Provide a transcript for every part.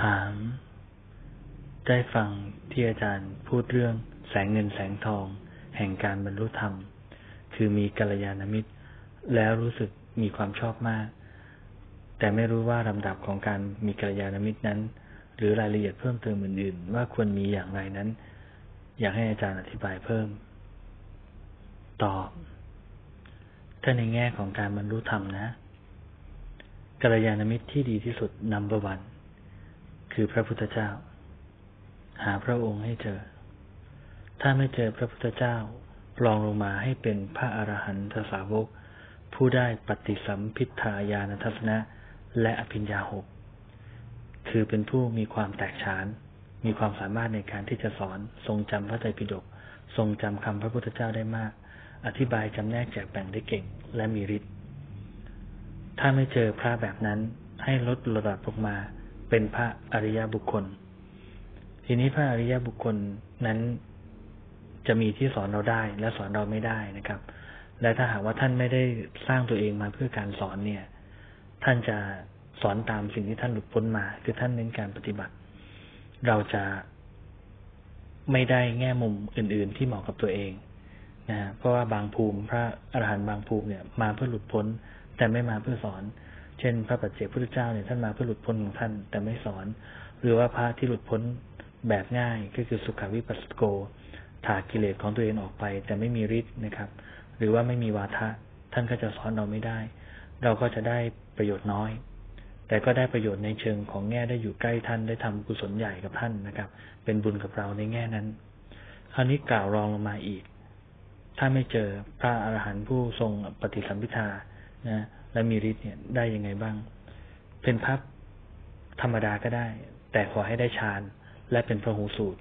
ถาม ได้ฟังที่อาจารย์พูดเรื่องแสงเงินแสงทอง แห่งการบรรลุธรรม คือมีกัลยาณมิตร แล้วรู้สึกมีความชอบมาก แต่ไม่รู้ว่าลำดับของการมีกัลยาณมิตรนั้น หรือรายละเอียดเพิ่มเติมอื่นๆ ว่าควรมีอย่างไรนั้น อยากให้อาจารย์อธิบายเพิ่ม ตอบ ถ้าในแง่ของการบรรลุธรรมนะกัลยาณมิตรที่ดีที่สุดนัมเบอร์วัน คือพระพุทธเจ้า หาพระองค์ให้เจอ ถ้าไม่เจอพระพุทธเจ้าลองลงมาให้เป็นพระอรหันตสาวก ผู้ได้ปฏิสัมพิทายานทัศนะและอภิญญาหกคือเป็นผู้มีความแตกฉาน มีความสามารถในการที่จะสอน ทรงจำพระไตรปิฎกทรงจำคำพระพุทธเจ้าได้มาก อธิบายจำแนกแจกแบ่งได้เก่ง และมีฤทธิ์ถ้าไม่เจอพระแบบนั้นให้ลดระดับลงมา เป็นพระอริยบุคคล ทีนี้พระอริยบุคคลนั้นจะมีที่สอนเราได้และสอนเราไม่ได้นะครับ และถ้าหากว่าท่านไม่ได้สร้างตัวเองมาเพื่อการสอนเนี่ย ท่านจะสอนตามสิ่งที่ท่านหลุดพ้นมา คือท่านเน้นการปฏิบัติ เราจะไม่ได้แง่มุมอื่น ๆ ที่เหมาะกับตัวเองนะเพราะว่าบางภูมิ พระอรหันต์บางภูมิเนี่ยมาเพื่อหลุดพ้น แต่ไม่มาเพื่อสอน เช่น พระปัจเจกพุทธเจ้าเนี่ยท่านมาเพื่อหลุดพ้นของท่านแต่ไม่สอน หรือว่าพระที่หลุดพ้นแบบง่ายก็คือสุขวิปัสสโก ถากิเลสของตัวเองออกไป แต่ไม่มีฤทธิ์นะครับ หรือว่าไม่มีวาทะท่านก็จะสอนเราไม่ได้ เราก็จะได้ประโยชน์น้อย แต่ก็ได้ประโยชน์ในเชิงของแง่ได้อยู่ใกล้ท่านได้ทำกุศลใหญ่กับท่านนะครับ เป็นบุญกับเราในแง่นั้น คราวนี้กล่าวรองลงมาอีก ถ้าไม่เจอพระอรหันต์ผู้ทรงปฏิสัมพิทานะ และมีฤทธิ์เนี่ยได้ยังไงบ้าง เป็นพระธรรมดาก็ได้ แต่ขอให้ได้ฌานและเป็นพระหูสูตร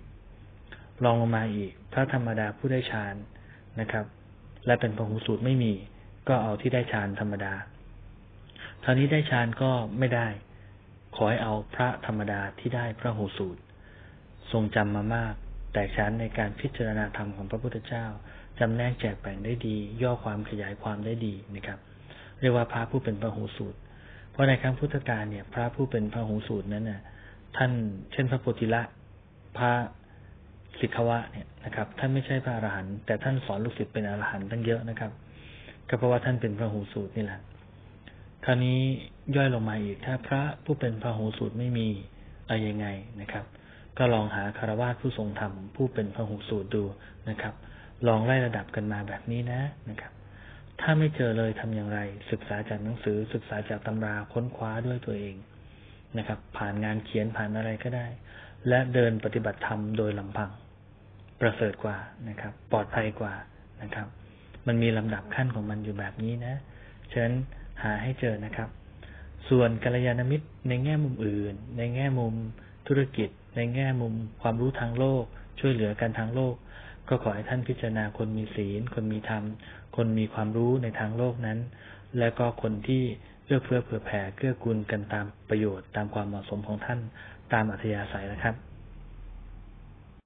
ลองลงมาอีก พระธรรมดาผู้ได้ฌานนะครับ และเป็นพระหูสูตรไม่มี ก็เอาที่ได้ฌานธรรมดาคราวนี้ได้ฌานก็ไม่ได้ ขอให้เอาพระธรรมดาที่ได้พระหูสูตร ทรงจำมามาก แต่ชั้นในการพิจารณาธรรมของพระพุทธเจ้าจำแนกแจกแบ่งได้ดี ย่อความขยายความได้ดีนะครับ เรียกว่าพระผู้เป็นพระหูสูตร เพราะในครั้งพุทธกาลเนี่ย พระผู้เป็นพระหูสูตรนั้นน่ะ ท่านเช่นพระโพธิละพระสิกขวะเนี่ยนะครับ ท่านไม่ใช่พระอรหันต์แต่ท่านสอนลูกศิษย์เป็นอรหันต์ตั้งเยอะนะครับ ก็เพราะว่าท่านเป็นพระหูสูตรนี่แหละคราวนี้ย่อยลงมาอีกถ้าพระผู้เป็นพระหูสูตรไม่มีอะไรยังไงนะครับ ก็ลองหาคารวะผู้ทรงธรรมผู้เป็นพระหูสูตรดูนะครับ ลองไล่ระดับกันมาแบบนี้นะนะครับ ถ้าไม่เจอเลยทำอย่างไร ศึกษาจากหนังสือ ศึกษาจากตำราค้นคว้าด้วยตัวเองนะครับ ผ่านงานเขียนผ่านอะไรก็ได้ และเดินปฏิบัติธรรมโดยลำพัง ประเสริฐกว่านะครับ ปลอดภัยกว่านะครับ มันมีลำดับขั้นของมันอยู่แบบนี้นะฉะนั้นหาให้เจอนะครับ ส่วนกัลยาณมิตรในแง่มุมอื่น ในแง่มุมธุรกิจ ในแง่มุมความรู้ทางโลก ช่วยเหลือกันทางโลก ก็ขอให้ท่านพิจารณาคนมีศีล คนมีธรรม คนมีความรู้ในทางโลกนั้น และก็คนที่เอื้อเฟื้อเผื่อแผ่เกื้อกูลกันตามประโยชน์ตามความเหมาะสมของท่านตามอัธยาศัยนะครับ